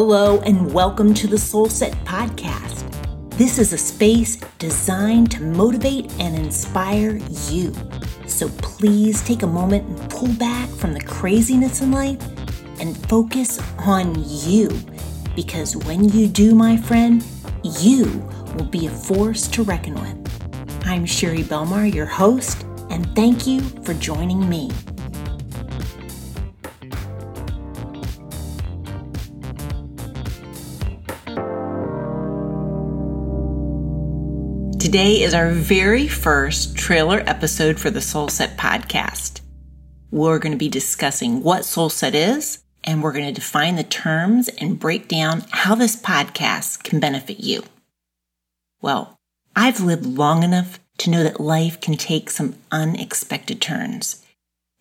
Hello, and welcome to the Soul Set Podcast. This is a space designed to motivate and inspire you. So please take a moment and pull back from the craziness in life and focus on you. Because when you do, my friend, you will be a force to reckon with. I'm Sherry Belmar, your host, and thank you for joining me. Today is our very first trailer episode for the Soul Set podcast. We're going to be discussing what Soul Set is, and we're going to define the terms and break down how this podcast can benefit you. Well, I've lived long enough to know that life can take some unexpected turns,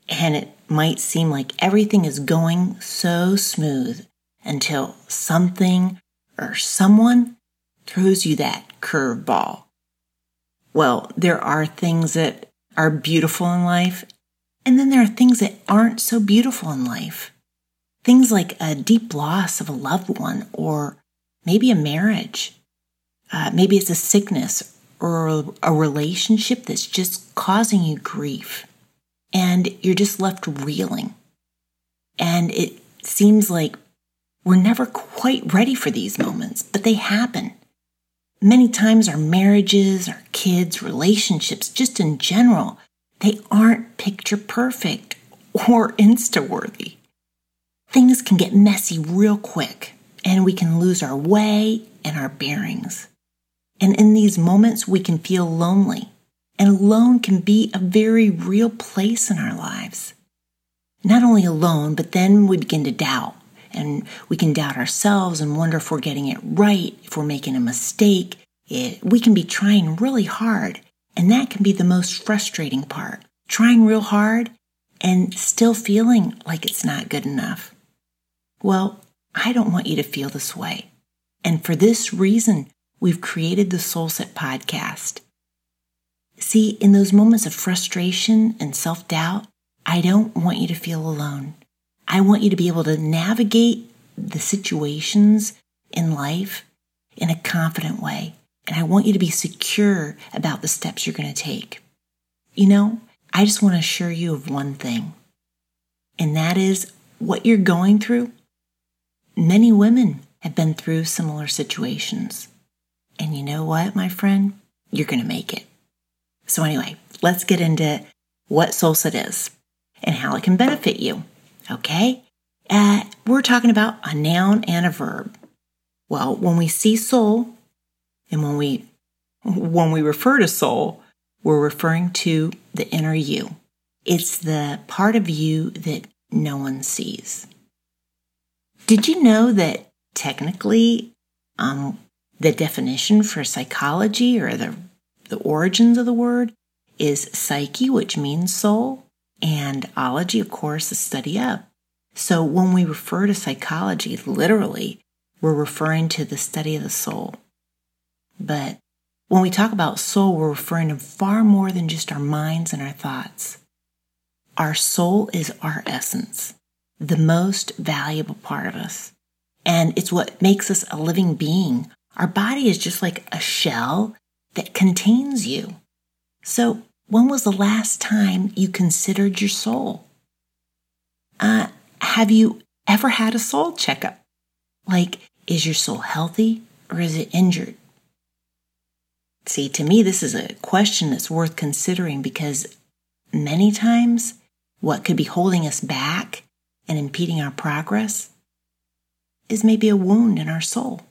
and it might seem like everything is going so smooth until something or someone throws you that curveball well, there are things that are beautiful in life, and then there are things that aren't so beautiful in life. Things like a deep loss of a loved one, or maybe a marriage. Uh, maybe it's a sickness or a relationship that's just causing you grief. And you're just left reeling. And it seems like we're never quite ready for these moments, but they happen. Many times our marriages, our kids, relationships, just in general, they aren't picture perfect or insta worthy. Things can get messy real quick and we can lose our way and our bearings. And in these moments, we can feel lonely. And alone can be a very real place in our lives. Not only alone, but then we begin to doubt and we can doubt ourselves and wonder if we're getting it right, if we're making a mistake. It, we can be trying really hard, and that can be the most frustrating part. Trying real hard and still feeling like it's not good enough. Well, I don't want you to feel this way. And for this reason, we've created the Soul Set podcast. See, in those moments of frustration and self doubt, I don't want you to feel alone. I want you to be able to navigate the situations in life in a confident way. And I want you to be secure about the steps you're going to take. You know, I just want to assure you of one thing, and that is what you're going through. Many women have been through similar situations. And you know what, my friend? You're going to make it. So, anyway, let's get into what SoulSet is and how it can benefit you. Okay? Uh, we're talking about a noun and a verb. Well, when we see soul and when we when we refer to soul, we're referring to the inner you. It's the part of you that no one sees. Did you know that technically um, the definition for psychology or the, the origins of the word is psyche, which means soul, and ology, of course, is study of. So when we refer to psychology, literally, we're referring to the study of the soul. But when we talk about soul, we're referring to far more than just our minds and our thoughts. Our soul is our essence, the most valuable part of us. And it's what makes us a living being. Our body is just like a shell that contains you. So when was the last time you considered your soul? Uh, have you ever had a soul checkup? Like, is your soul healthy or is it injured? See, to me, this is a question that's worth considering because many times what could be holding us back and impeding our progress is maybe a wound in our soul.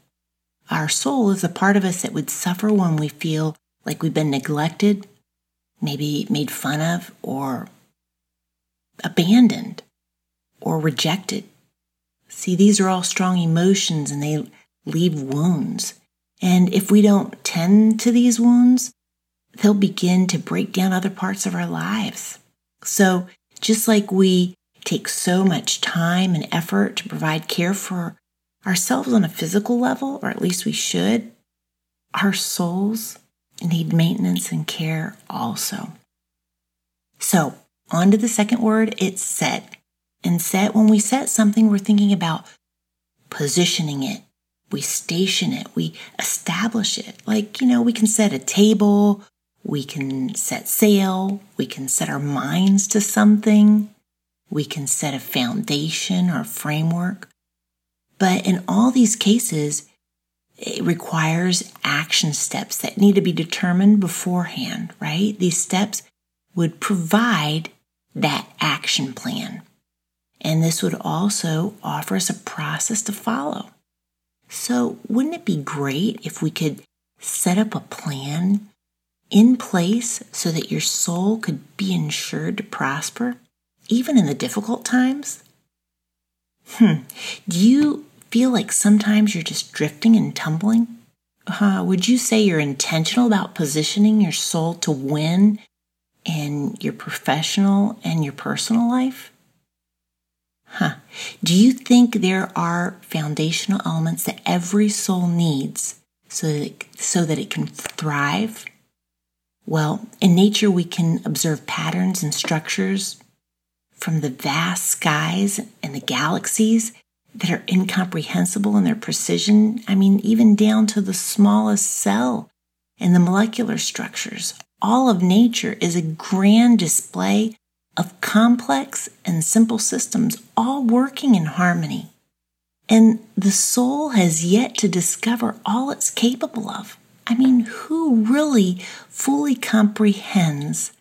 Our soul is a part of us that would suffer when we feel like we've been neglected maybe made fun of or abandoned or rejected. See, these are all strong emotions and they leave wounds. And if we don't tend to these wounds, they'll begin to break down other parts of our lives. So, just like we take so much time and effort to provide care for ourselves on a physical level, or at least we should, our souls need maintenance and care also. So, on to the second word, it's set. And set, when we set something, we're thinking about positioning it, we station it, we establish it. Like, you know, we can set a table, we can set sail, we can set our minds to something, we can set a foundation or framework. But in all these cases, it requires action steps that need to be determined beforehand, right? These steps would provide that action plan. And this would also offer us a process to follow. So, wouldn't it be great if we could set up a plan in place so that your soul could be ensured to prosper, even in the difficult times? Hmm. Do you feel like sometimes you're just drifting and tumbling? Uh, would you say you're intentional about positioning your soul to win in your professional and your personal life? Huh. Do you think there are foundational elements that every soul needs so that it, so that it can thrive? Well, in nature, we can observe patterns and structures from the vast skies and the galaxies that are incomprehensible in their precision. I mean, even down to the smallest cell and the molecular structures. All of nature is a grand display of complex and simple systems all working in harmony. And the soul has yet to discover all it's capable of. I mean, who really fully comprehends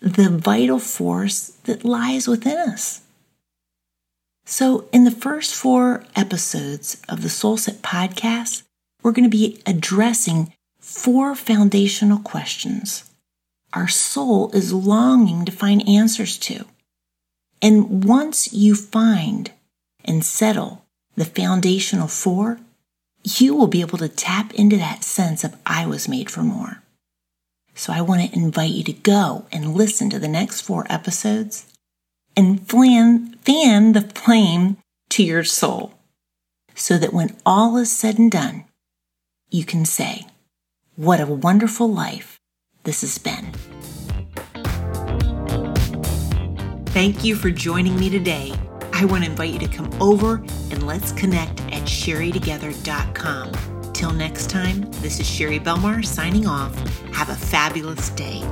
the vital force that lies within us? So, in the first four episodes of the Soul Set podcast, we're going to be addressing four foundational questions our soul is longing to find answers to. And once you find and settle the foundational four, you will be able to tap into that sense of I was made for more. So I want to invite you to go and listen to the next four episodes and fan, fan the flame to your soul so that when all is said and done, you can say, What a wonderful life this has been. Thank you for joining me today. I want to invite you to come over and let's connect at sherrytogether.com. Till next time, this is Sherry Belmar signing off. Have a fabulous day.